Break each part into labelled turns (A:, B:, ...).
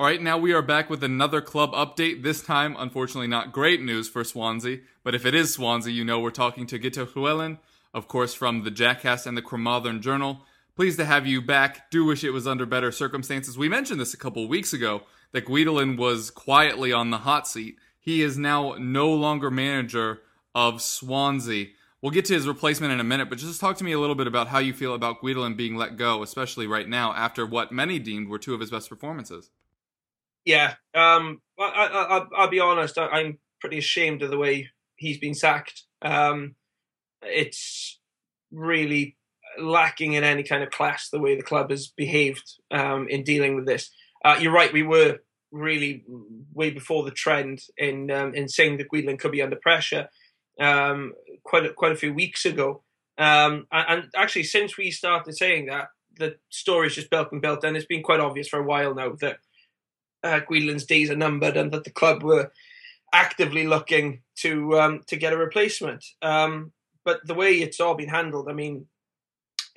A: All right, now we are back with another club update. This time, unfortunately, not great news for Swansea, but if it is Swansea, you know we're talking to Gitte Llewellyn, of course, from the Jackcast and the Carmarthen Journal. Pleased to have you back. Do wish it was under better circumstances. We mentioned this a couple weeks ago that Guidolin was quietly on the hot seat. He is now no longer manager of Swansea. We'll get to his replacement in a minute, but just talk to me a little bit about how you feel about Guidolin being let go, especially right now after what many deemed were two of his best performances.
B: Yeah, um, I, I, I, I'll be honest. I, I'm pretty ashamed of the way he's been sacked. Um, it's really lacking in any kind of class the way the club has behaved um, in dealing with this. Uh, you're right. We were really way before the trend in um, in saying that Guidolin could be under pressure um, quite a, quite a few weeks ago. Um, and, and actually, since we started saying that, the story's just built and built, and it's been quite obvious for a while now that uh, Guidolin's days are numbered, and that the club were actively looking to um, to get a replacement. Um, but the way it's all been handled, I mean,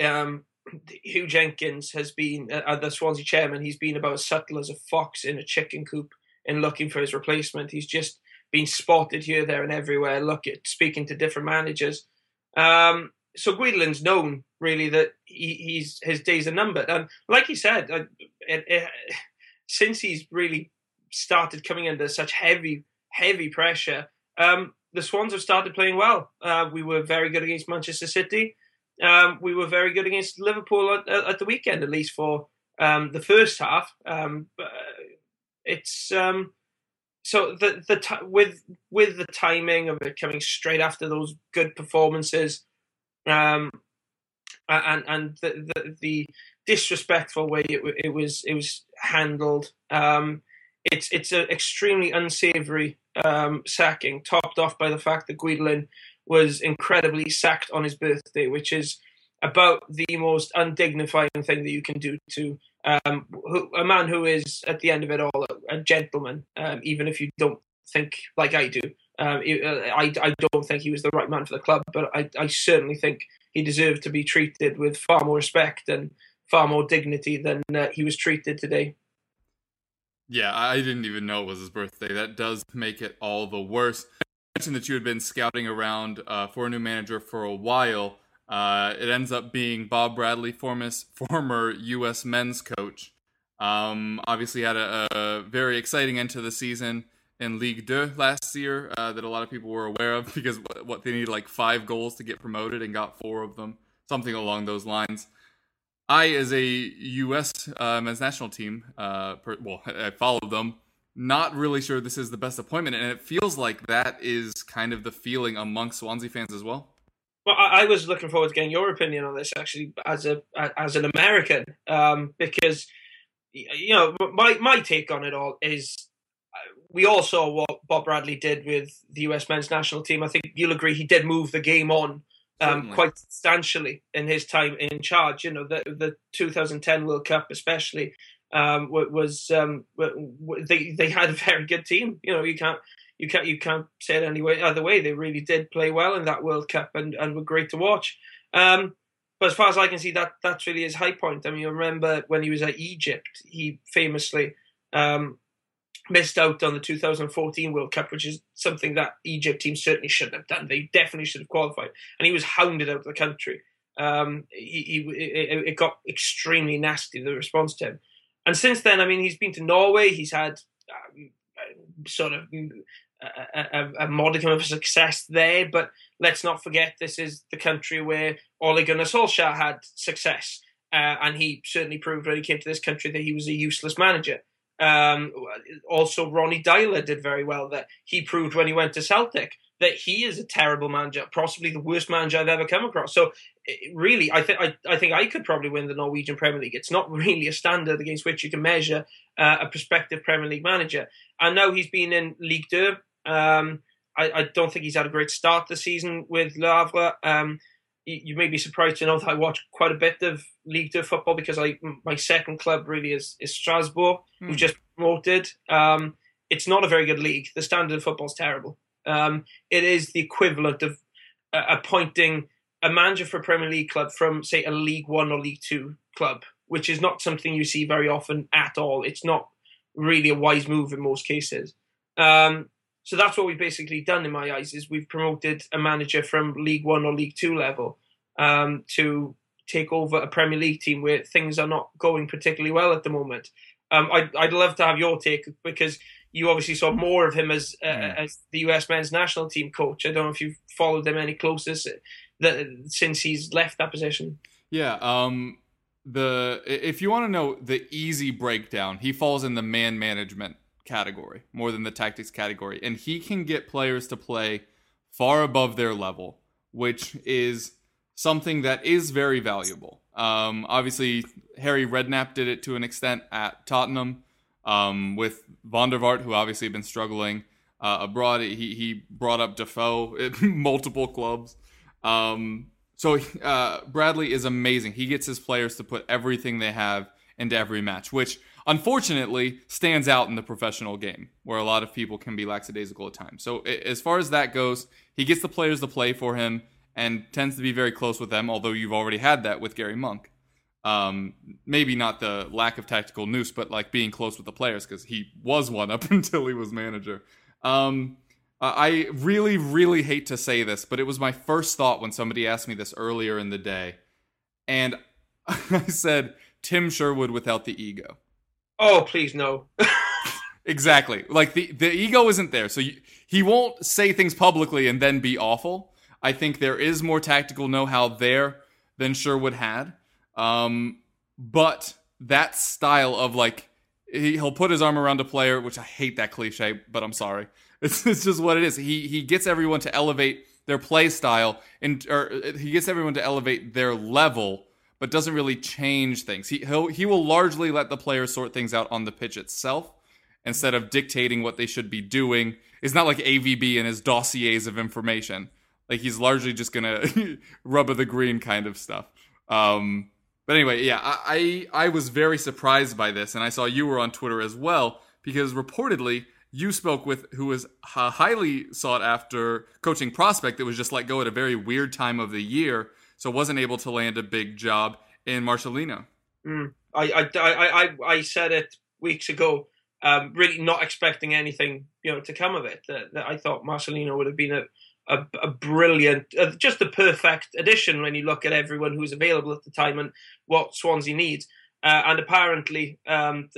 B: um, Huw Jenkins has been uh, the Swansea chairman. He's been about as subtle as a fox in a chicken coop in looking for his replacement. He's just been spotted here, there, and everywhere. Look at speaking to different managers. Um, so Guidolin's known really that he, he's his days are numbered, and like he said, uh, it, it, since he's really started coming under such heavy, heavy pressure, um, the Swans have started playing well. Uh, we were very good against Manchester City. Um, we were very good against Liverpool at, at the weekend, at least for um, the first half. Um, it's um, so the the t- with with the timing of it coming straight after those good performances, um, and and the, the, the disrespectful way it, it was it was handled. Um, it's it's an extremely unsavoury um, sacking, topped off by the fact that Guidolin was incredibly sacked on his birthday, which is about the most undignifying thing that you can do to um, who, a man who is, at the end of it all, a, a gentleman, um, even if you don't think like I do. Um, uh, I, I don't think he was the right man for the club, but I, I certainly think he deserved to be treated with far more respect and far more dignity than uh, he was treated today.
A: Yeah, I didn't even know it was his birthday. That does make it all the worse. You mentioned that you had been scouting around uh, for a new manager for a while. Uh, it ends up being Bob Bradley, former, former U.S. men's coach. Um, obviously, had a, a, very exciting end to the season in Ligue 2 last year uh, that a lot of people were aware of because what they needed like five goals to get promoted and got four of them, something along those lines. I, as a U.S. Uh, men's national team, uh, per, well, I followed them. Not really sure this is the best appointment, and it feels like that is kind of the feeling amongst Swansea fans as well.
B: Well, I, I was looking forward to getting your opinion on this actually, as a as an American, um, because you know my my take on it all is we all saw what Bob Bradley did with the U.S. men's national team. I think you'll agree he did move the game on um, quite substantially in his time in charge. You know, the the 2010 World Cup especially um, was um, they they had a very good team. You know, you can't you can't you can't say it any way other way. They really did play well in that World Cup and, and were great to watch. Um, but as far as I can see, that that's really his high point. I mean, I remember when he was at Egypt, he famously um, missed out on the 2014 World Cup, which is something that Egypt team certainly shouldn't have done. They definitely should have qualified, and he was hounded out of the country. Um, he, he it, it, got extremely nasty the response to him. And since then, I mean, he's been to Norway. He's had um, sort of a, a, a, modicum of success there. But let's not forget, this is the country where Ole Gunnar Solskjaer had success, uh, and he certainly proved when he came to this country that he was a useless manager. Um, also, Ronnie Deila did very well there. He proved when he went to Celtic that he is a terrible manager, possibly the worst manager I've ever come across. So, really, I think I, I think I could probably win the Norwegian Premier League. It's not really a standard against which you can measure uh, a prospective Premier League manager. And now he's been in Ligue 2. Um, I, I, don't think he's had a great start this season with Le Havre. Um, you, may be surprised to know that I watch quite a bit of League 2 football because I my second club really is, is Strasbourg, mm. who just promoted. Um, it's not a very good league. The standard of football is terrible. Um, it is the equivalent of uh, appointing a manager for a Premier League club from, say, a League One or League Two club, which is not something you see very often at all. It's not really a wise move in most cases. Um, so that's what we've basically done in my eyes is we've promoted a manager from League One or League Two level um, to take over a Premier League team where things are not going particularly well at the moment. Um, I'd, I'd love to have your take because you obviously saw more of him as uh, mm. as the US men's national team coach. I don't know if you've followed him any closer since he's left that position.
A: Yeah. Um, the if you want to know the easy breakdown, he falls in the man management category more than the tactics category, and he can get players to play far above their level, which is something that is very valuable. Um, obviously, Harry Redknapp did it to an extent at Tottenham um, with Van der Vaart, who obviously had been struggling uh, abroad. He, he brought up Defoe at multiple clubs. Um, so uh, Bradley is amazing. He gets his players to put everything they have into every match, which unfortunately stands out in the professional game, where a lot of people can be lackadaisical at times. So as far as that goes, he gets the players to play for him and tends to be very close with them. Although you've already had that with Gary Monk. Um, maybe not the lack of tactical nous, but like being close with the players because he was one up until he was manager. Um, I really, really hate to say this, but it was my first thought when somebody asked me this earlier in the day. And I said, Tim Sherwood without the ego.
B: Oh, please, no.
A: exactly. Like the, the ego isn't there. So you, he won't say things publicly and then be awful. I think there is more tactical know how there than Sherwood had. Um, but that style of like, he, he'll put his arm around a player, which I hate that cliche, but I'm sorry. It's, it's just what it is. He he gets everyone to elevate their play style and or he gets everyone to elevate their level, but doesn't really change things. He he'll, he will largely let the players sort things out on the pitch itself instead of dictating what they should be doing. It's not like AVB and his dossiers of information. Like he's largely just gonna rub of the green kind of stuff. Um, but anyway, yeah, I, I I was very surprised by this, and I saw you were on Twitter as well because reportedly you spoke with who was a highly sought after coaching prospect that was just let go at a very weird time of the year, so wasn't able to land a big job in Marcelino.
B: Mm. I, I, I, I, I said it weeks ago, um, really not expecting anything you know to come of it. That, that I thought Marcelino would have been a a, a brilliant, uh, just the perfect addition when you look at everyone who's available at the time and what Swansea needs. Uh, and apparently, um,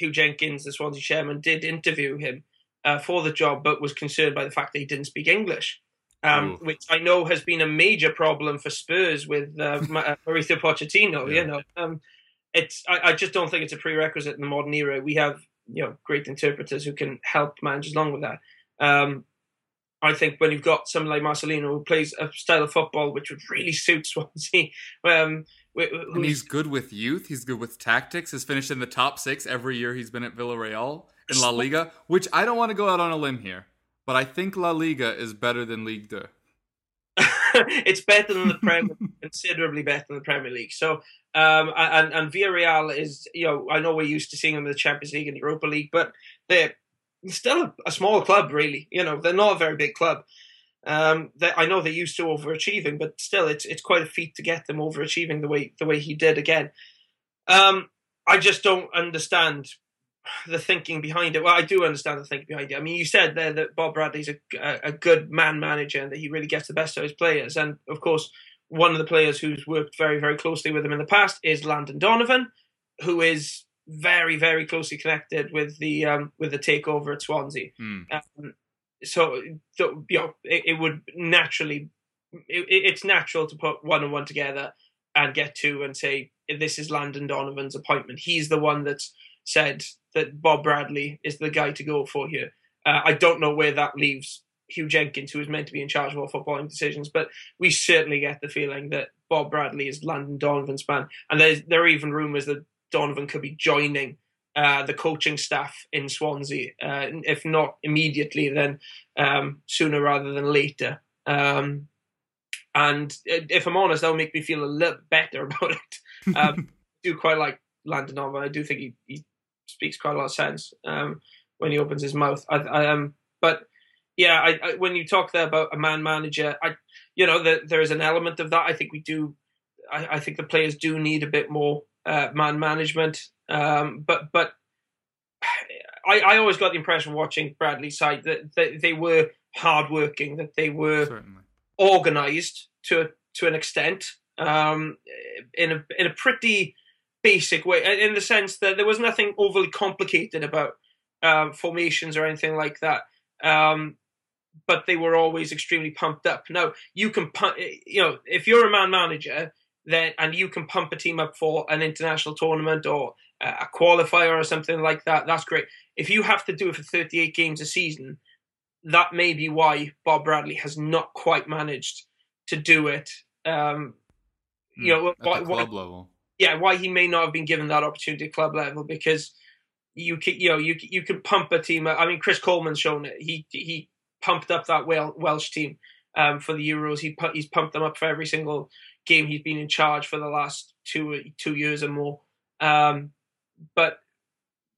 B: Huw Jenkins, the Swansea chairman, did interview him uh, for the job, but was concerned by the fact that he didn't speak English, um, which I know has been a major problem for Spurs with uh, uh Mauricio Pochettino. Yeah. You know, um, it's I, I, just don't think it's a prerequisite in the modern era. We have you know great interpreters who can help managers along with that. Um, I think when you've got someone like Marcelino who plays a style of football which would really suit Swansea. Um,
A: and he's good with youth. He's good with tactics. Has finished in the top six every year he's been at Villarreal in La Liga. Which I don't want to go out on a limb here, but I think La Liga is better than Ligue 2.
B: it's better than the Premier, considerably better than the Premier League. So, um, and and Villarreal is, you know, I know we're used to seeing them in the Champions League and Europa League, but they're still a, a small club, really. You know, they're not a very big club. Um, they, I know they're used to overachieving, but still, it's it's quite a feat to get them overachieving the way the way he did again. Um, I just don't understand the thinking behind it. Well, I do understand the thinking behind it. I mean, you said there that Bob Bradley's a, a good man manager and that he really gets the best of his players. And of course, one of the players who's worked very, very closely with him in the past is Landon Donovan, who is very very closely connected with the um, with the takeover at Swansea.
A: Mm.
B: Um, so, so, you know, it, it would naturally, it, it's natural to put one and one together and get two and say this is Landon Donovan's appointment. He's the one that's said that Bob Bradley is the guy to go for here. Uh, I don't know where that leaves Huw Jenkins, who is meant to be in charge of all footballing decisions, but we certainly get the feeling that Bob Bradley is Landon Donovan's man. And there are even rumours that Donovan could be joining uh, the coaching staff in Swansea. Uh, if not immediately, then um, sooner rather than later. Um, and if I'm honest, that'll make me feel a little better about it. Um, I do quite like Landon Donovan. I do think he, he speaks quite a lot of sense um, when he opens his mouth. I, I, um, but yeah, I, I, when you talk there about a man manager, I, you know, the, there is an element of that. I think we do. I, I think the players do need a bit more uh, man management. Um, but but I, I always got the impression watching Bradley's side that, that they were hardworking, that they were
A: Certainly.
B: organised to to an extent, um, in a in a pretty basic way, in the sense that there was nothing overly complicated about um, formations or anything like that. Um, but they were always extremely pumped up. Now you can, you know, if you're a man manager, then and you can pump a team up for an international tournament or a qualifier or something like that, that's great. If you have to do it for 38 games a season, that may be why Bob Bradley has not quite managed to do it. Um, you know,
A: Hmm. at
B: why,
A: the
B: why-
A: club level.
B: Yeah, why he may not have been given that opportunity at club level because you can, you know, you you can pump a team. I mean, Chris Coleman's shown it. He he pumped up that Welsh team um, for the Euros. He he's pumped them up for every single game he's been in charge for the last two two years or more. Um, but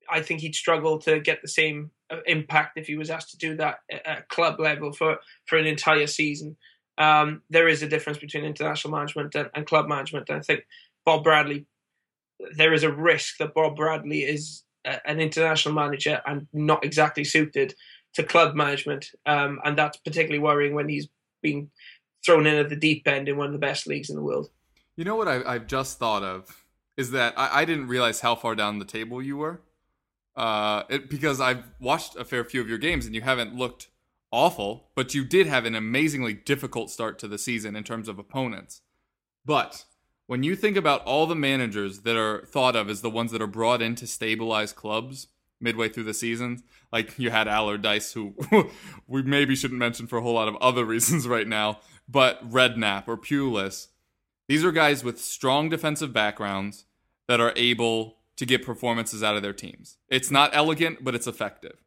B: I think he'd struggle to get the same uh, impact if he was asked to do that at- club level for for an entire season. Um, there is a difference between international management and, and club management. I think Bob Bradley, there is a risk that Bob Bradley is a, an international manager and not exactly suited to club management. Um, and that's particularly worrying when he's been thrown in at the deep end in one of the best leagues in the world.
A: You know what I, I've just thought of is that I, I didn't realize how far down the table you were, uh, it, because I've watched a fair few of your games and you haven't looked awful, but you did have an amazingly difficult start to the season in terms of opponents. But when you think about all the managers that are thought of as the ones that are brought in to stabilize clubs midway through the season, like you had Allardyce, who we maybe shouldn't mention for a whole lot of other reasons right now, but Redknapp or Pulis, these are guys with strong defensive backgrounds that are able to get performances out of their teams. It's not elegant, but it's effective.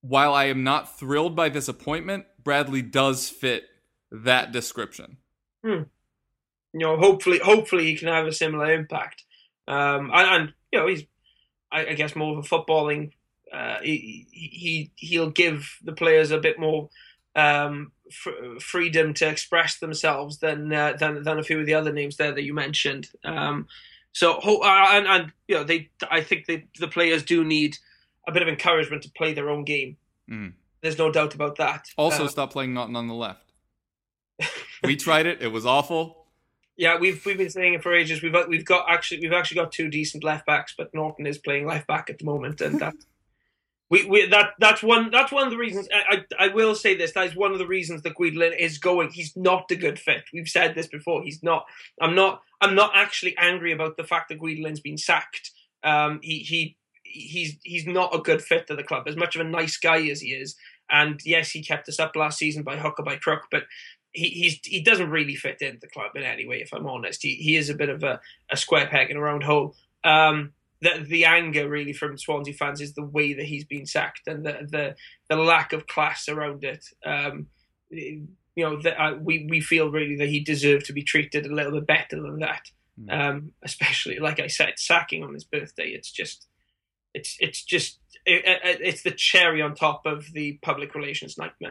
A: While I am not thrilled by this appointment, Bradley does fit that description. Hmm.
B: You know, hopefully, hopefully he can have a similar impact. Um, and, and you know, he's, I, I guess, more of a footballing. Uh, he, he he'll give the players a bit more um, fr- freedom to express themselves than uh, than than a few of the other names there that you mentioned. Um, so, ho- uh, and, and you know, they, I think the the players do need a bit of encouragement to play their own game.
A: Mm.
B: There's no doubt about that.
A: Also,
B: Uh,
A: stop playing Naughton on the left. we tried it; it was awful.
B: Yeah, we've we've been saying it for ages. We've we've got actually we've actually got two decent left backs, but Naughton is playing left back at the moment, and that we, we that that's one that's one of the reasons. I, I I will say this: that is one of the reasons that Guidolin is going. He's not a good fit. We've said this before. He's not. I'm not. I'm not actually angry about the fact that Guidolin's been sacked. Um, he he he's he's not a good fit to the club. As much of a nice guy as he is, and yes, he kept us up last season by hook or by crook, but he he's, he doesn't really fit into the club in any way. If I'm honest, he he is a bit of a, a square peg in a round hole. Um, the the anger really from Swansea fans is the way that he's been sacked and the the, the lack of class around it. Um, you know, that uh, we we feel really that he deserved to be treated a little bit better than that.
A: Mm.
B: Um, especially like I said, sacking on his birthday. It's just it's it's just it, it, it's the cherry on top of the public relations nightmare.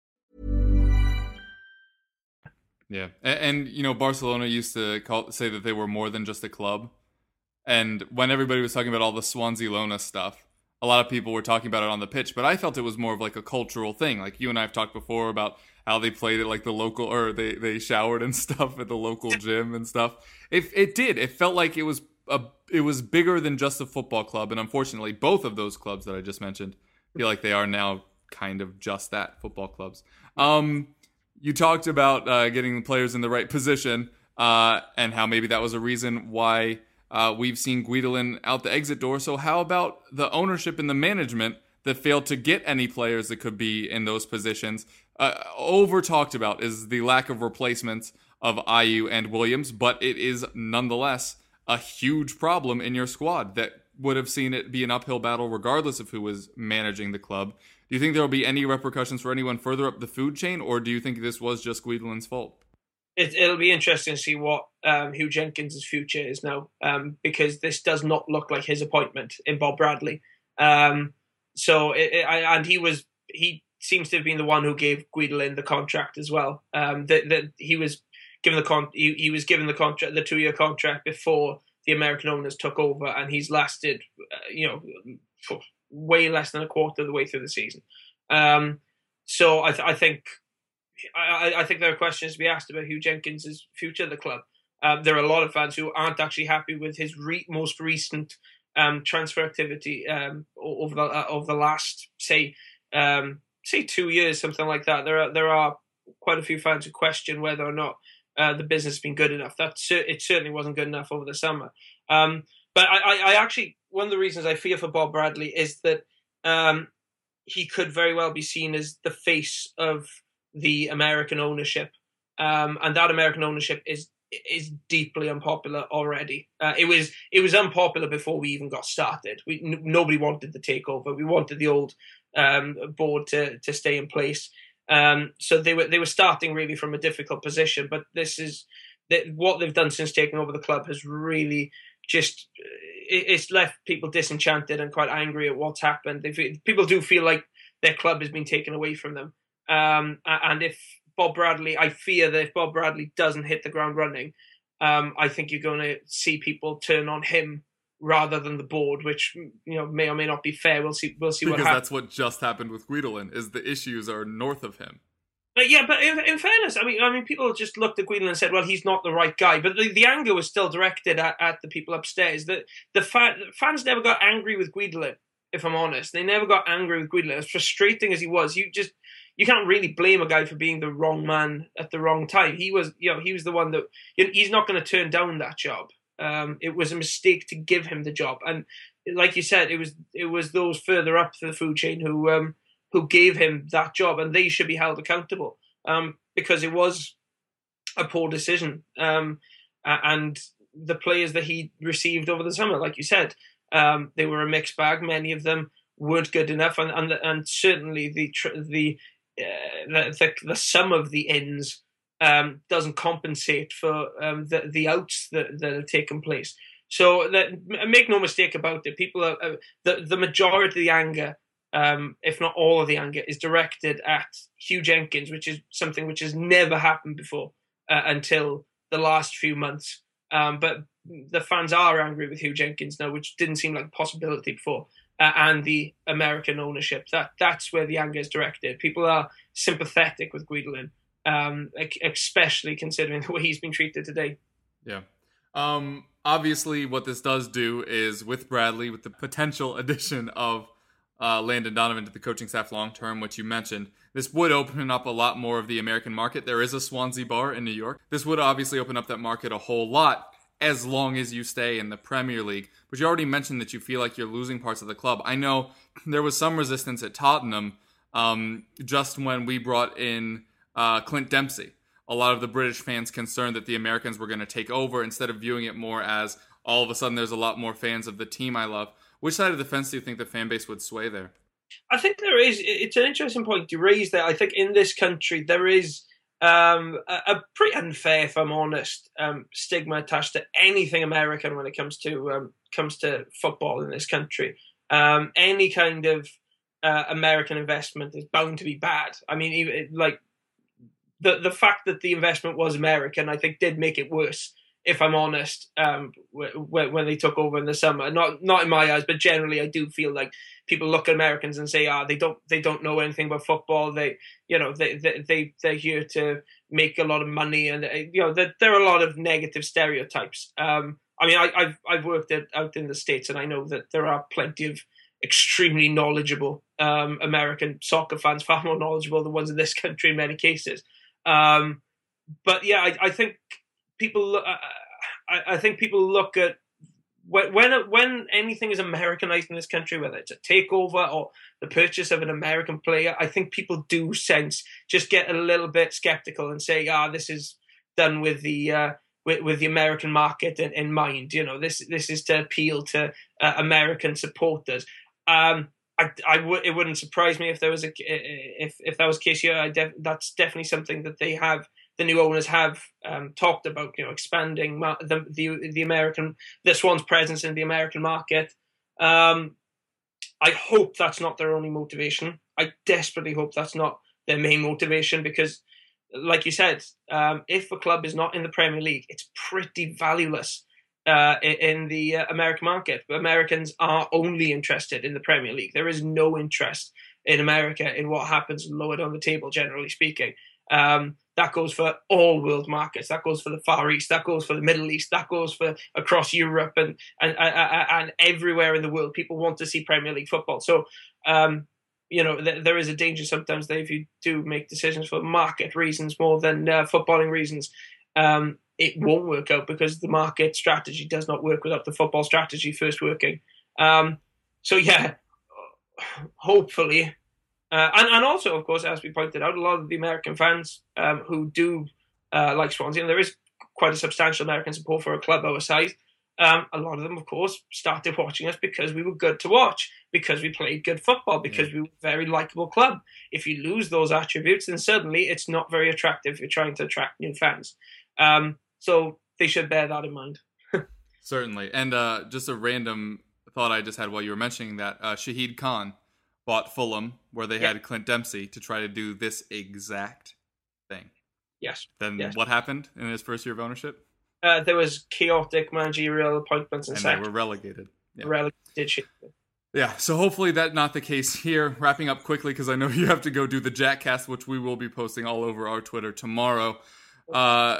A: Yeah, and, and you know Barcelona used to call, say that they were more than just a club, and when everybody was talking about all the Swanselona stuff, a lot of people were talking about it on the pitch, but I felt it was more of like a cultural thing. Like you and I have talked before about how they played it like the local or they they showered and stuff at the local gym and stuff. It it did. It felt like it was a it was bigger than just a football club, and unfortunately, both of those clubs that I just mentioned feel like they are now kind of just that football clubs. Um, you talked about uh, getting the players in the right position uh, and how maybe that was a reason why uh, we've seen Guidolin out the exit door. So, how about the ownership and the management that failed to get any players that could be in those positions? Uh, over talked about is the lack of replacements of Ayew and Williams, but it is nonetheless a huge problem in your squad that would have seen it be an uphill battle regardless of who was managing the club. Do you think there will be any repercussions for anyone further up the food chain, or do you think this was just Guidolin's fault?
B: It, it'll be interesting to see what um, Huw Jenkins' future is now, um, because this does not look like his appointment in Bob Bradley. Um, so, it, it, and he was he seems to have been the one who gave Guidolin the contract as well. Um, that that he was given the con he, he was given the contract the two year contract before the American owners took over, and he's lasted, uh, you know, way less than a quarter of the way through the season. Um, so I, th- I think I, I, think there are questions to be asked about Huw Jenkins' future at the club. Um, there are a lot of fans who aren't actually happy with his re- most recent um, transfer activity um, over the uh, over the last say um, say two years, something like that. There are there are quite a few fans who question whether or not uh, the business has been good enough. That it certainly wasn't good enough over the summer. Um, but I, I, I, actually one of the reasons I fear for Bob Bradley is that um, he could very well be seen as the face of the American ownership, um, and that American ownership is is deeply unpopular already. Uh, it was it was unpopular before we even got started. We n- nobody wanted the takeover. We wanted the old um, board to to stay in place. Um, so they were they were starting really from a difficult position. But this is what they've done since taking over the club has really just it's left people disenchanted and quite angry at what's happened. They, people do feel like their club has been taken away from them. Um, and if Bob Bradley, I fear that if Bob Bradley doesn't hit the ground running, um, I think you're going to see people turn on him rather than the board, which you know may or may not be fair. We'll see. We'll see
A: because
B: what happens.
A: that's what just happened with Guidolin. Is the issues are north of him.
B: But yeah, but in, in, fairness, I mean, I mean, people just looked at Guidolin and said, "Well, he's not the right guy." But the, the anger was still directed at, at the people upstairs. The the fa- fans never got angry with Guidolin. If I'm honest, they never got angry with Guidolin. As frustrating as he was, you just you can't really blame a guy for being the wrong man at the wrong time. He was, you know, he was the one that you know, he's not going to turn down that job. Um, it was a mistake to give him the job, and like you said, it was it was those further up the food chain who um, who gave him that job, and they should be held accountable um, because it was a poor decision. Um, and the players that he received over the summer, like you said, um, they were a mixed bag. Many of them weren't good enough, and and, and certainly the the, uh, the, the sum of the ins um, doesn't compensate for um, the the outs that, that have taken place. So that, make no mistake about it, people are uh, the the majority of the anger um, if not all of the anger, is directed at Huw Jenkins, which is something which has never happened before uh, until the last few months. Um, but the fans are angry with Huw Jenkins now, which didn't seem like a possibility before, uh, and the American ownership. That that's where the anger is directed. People are sympathetic with Guidolin, um, especially considering the way he's been treated today.
A: Yeah. Um, obviously, what this does do is with Bradley, with the potential addition of uh, Landon Donovan to the coaching staff long term, which you mentioned, this would open up a lot more of the American market. There is a Swansea bar in New York. This would obviously open up that market a whole lot as long as you stay in the Premier League. But you already mentioned that you feel like you're losing parts of the club. I know there was some resistance at Tottenham um, just when we brought in uh, Clint Dempsey. A lot of the British fans concerned that the Americans were going to take over instead of viewing it more as all of a sudden there's a lot more fans of the team I love. Which side of the fence do you think the fan base would sway there?
B: I think there is. It's an interesting point you raise there. I think in this country there is um, a, a, pretty unfair, if I'm honest, um, stigma attached to anything American when it comes to um, comes to football in this country. Um, any kind of uh, American investment is bound to be bad. I mean, even, like the the fact that the investment was American, I think, did make it worse if I'm honest, um, when, when they took over in the summer. Not not in my eyes, but generally, I do feel like people look at Americans and say, "Ah, they don't they don't know anything about football. They you know they they, they they're here to make a lot of money, and uh, you know there, there are a lot of negative stereotypes." Um, I mean, I, have I've worked at, out in the states, and I know that there are plenty of extremely knowledgeable um, American soccer fans, far more knowledgeable than ones in this country in many cases. Um, but yeah, I, I think people. Uh, I, I, think people look at when when when anything is Americanized in this country, whether it's a takeover or the purchase of an American player, I think people do sense just get a little bit skeptical and say, "Ah, this is done with the." Uh, with, with, the American market in, in, mind, you know, this this is to appeal to uh, American supporters. Um, I, I w- it wouldn't surprise me if there was a if if that was the case here. I def- that's definitely something that they have the new owners have um, talked about, you know, expanding the, the the American the Swans' presence in the American market. Um, I hope that's not their only motivation. I desperately hope that's not their main motivation because, like you said, um, if a club is not in the Premier League, it's pretty valueless uh, in the uh, American market. Americans are only interested in the Premier League. There is no interest in America in what happens lower down the table, generally speaking. Um, that goes for all world markets. That goes for the Far East. That goes for the Middle East. That goes for across Europe and and and, and everywhere in the world. People want to see Premier League football. So, um, you know, th- there is a danger sometimes that if you do make decisions for market reasons more than uh, footballing reasons, um, it won't work out because the market strategy does not work without the football strategy first working. Um, so yeah, hopefully uh, and, and also, of course, as we pointed out, a lot of the American fans um, who do uh, like Swansea, and there is quite a substantial American support for a club our size. Um, a lot of them, of course, started watching us because we were good to watch, because we played good football, because yeah. we were a very likable club. If you lose those attributes, then suddenly it's not very attractive if you're trying to attract new fans. Um, so they should bear that in mind.
A: Certainly. And uh, just a random thought I just had while you were mentioning that uh, Shahid Khan bought Fulham, where they yep. had Clint Dempsey to try to do this exact thing.
B: Yes.
A: Then
B: yes.
A: what happened in his first year of ownership?
B: Uh, there was chaotic managerial appointments and,
A: and they were relegated.
B: Yeah. Relegated.
A: Yeah, so hopefully that's not the case here. Wrapping up quickly because I know you have to go do the Jackcast, which we will be posting all over our Twitter tomorrow. Uh,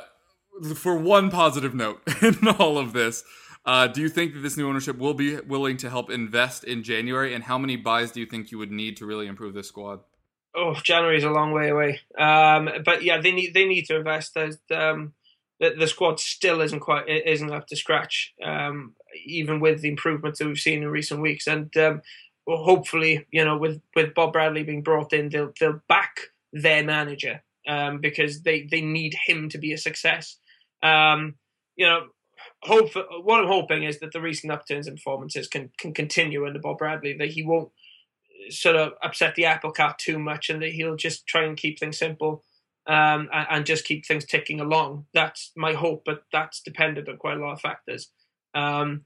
A: for one positive note in all of this, uh, do you think that this new ownership will be willing to help invest in January? And how many buys do you think you would need to really improve this squad?
B: Oh, January is a long way away. Um, but yeah, they need they need to invest. Um, the, the squad still isn't quite isn't up to scratch, um, even with the improvements that we've seen in recent weeks. And um, hopefully, you know, with with Bob Bradley being brought in, they'll they'll back their manager um, because they they need him to be a success. Um, you know, hope what I'm hoping is that the recent upturns in performances can can continue under Bob Bradley. That he won't sort of upset the apple cart too much, and that he'll just try and keep things simple um, and, and, just keep things ticking along. That's my hope, but that's dependent on quite a lot of factors. Um,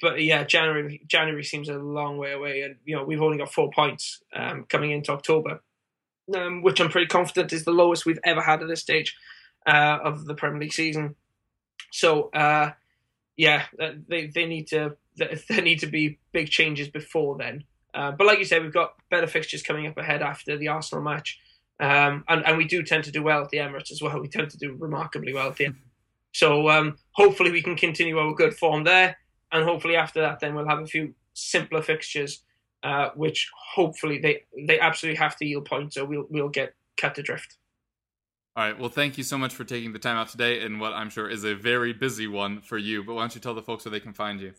B: but yeah, January January seems a long way away, and you know we've only got four points um, coming into October, um, which I'm pretty confident is the lowest we've ever had at this stage uh, of the Premier League season. So uh, yeah, they they need to there need to be big changes before then. Uh, but like you said, we've got better fixtures coming up ahead after the Arsenal match, um, and and we do tend to do well at the Emirates as well. We tend to do remarkably well at the. Emirates. So um, hopefully we can continue our good form there, and hopefully after that, then we'll have a few simpler fixtures uh, which hopefully they they absolutely have to yield points, so we'll we'll get cut adrift.
A: All right. Well, thank you so much for taking the time out today in what I'm sure is a very busy one for you. But why don't you tell the folks where they can find you?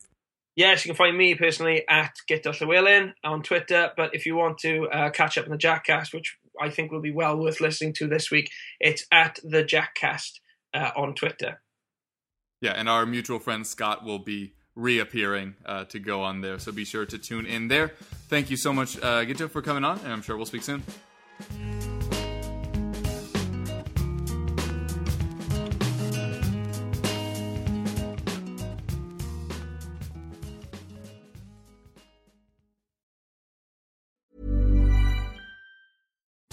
B: Yes, you can find me personally at Get Llewellyn on Twitter. But if you want to uh, catch up on the Jackcast, which I think will be well worth listening to this week, it's at the Jackcast uh, on Twitter.
A: Yeah, and our mutual friend Scott will be reappearing uh, to go on there. So be sure to tune in there. Thank you so much, uh, Gito, for coming on, and I'm sure we'll speak soon.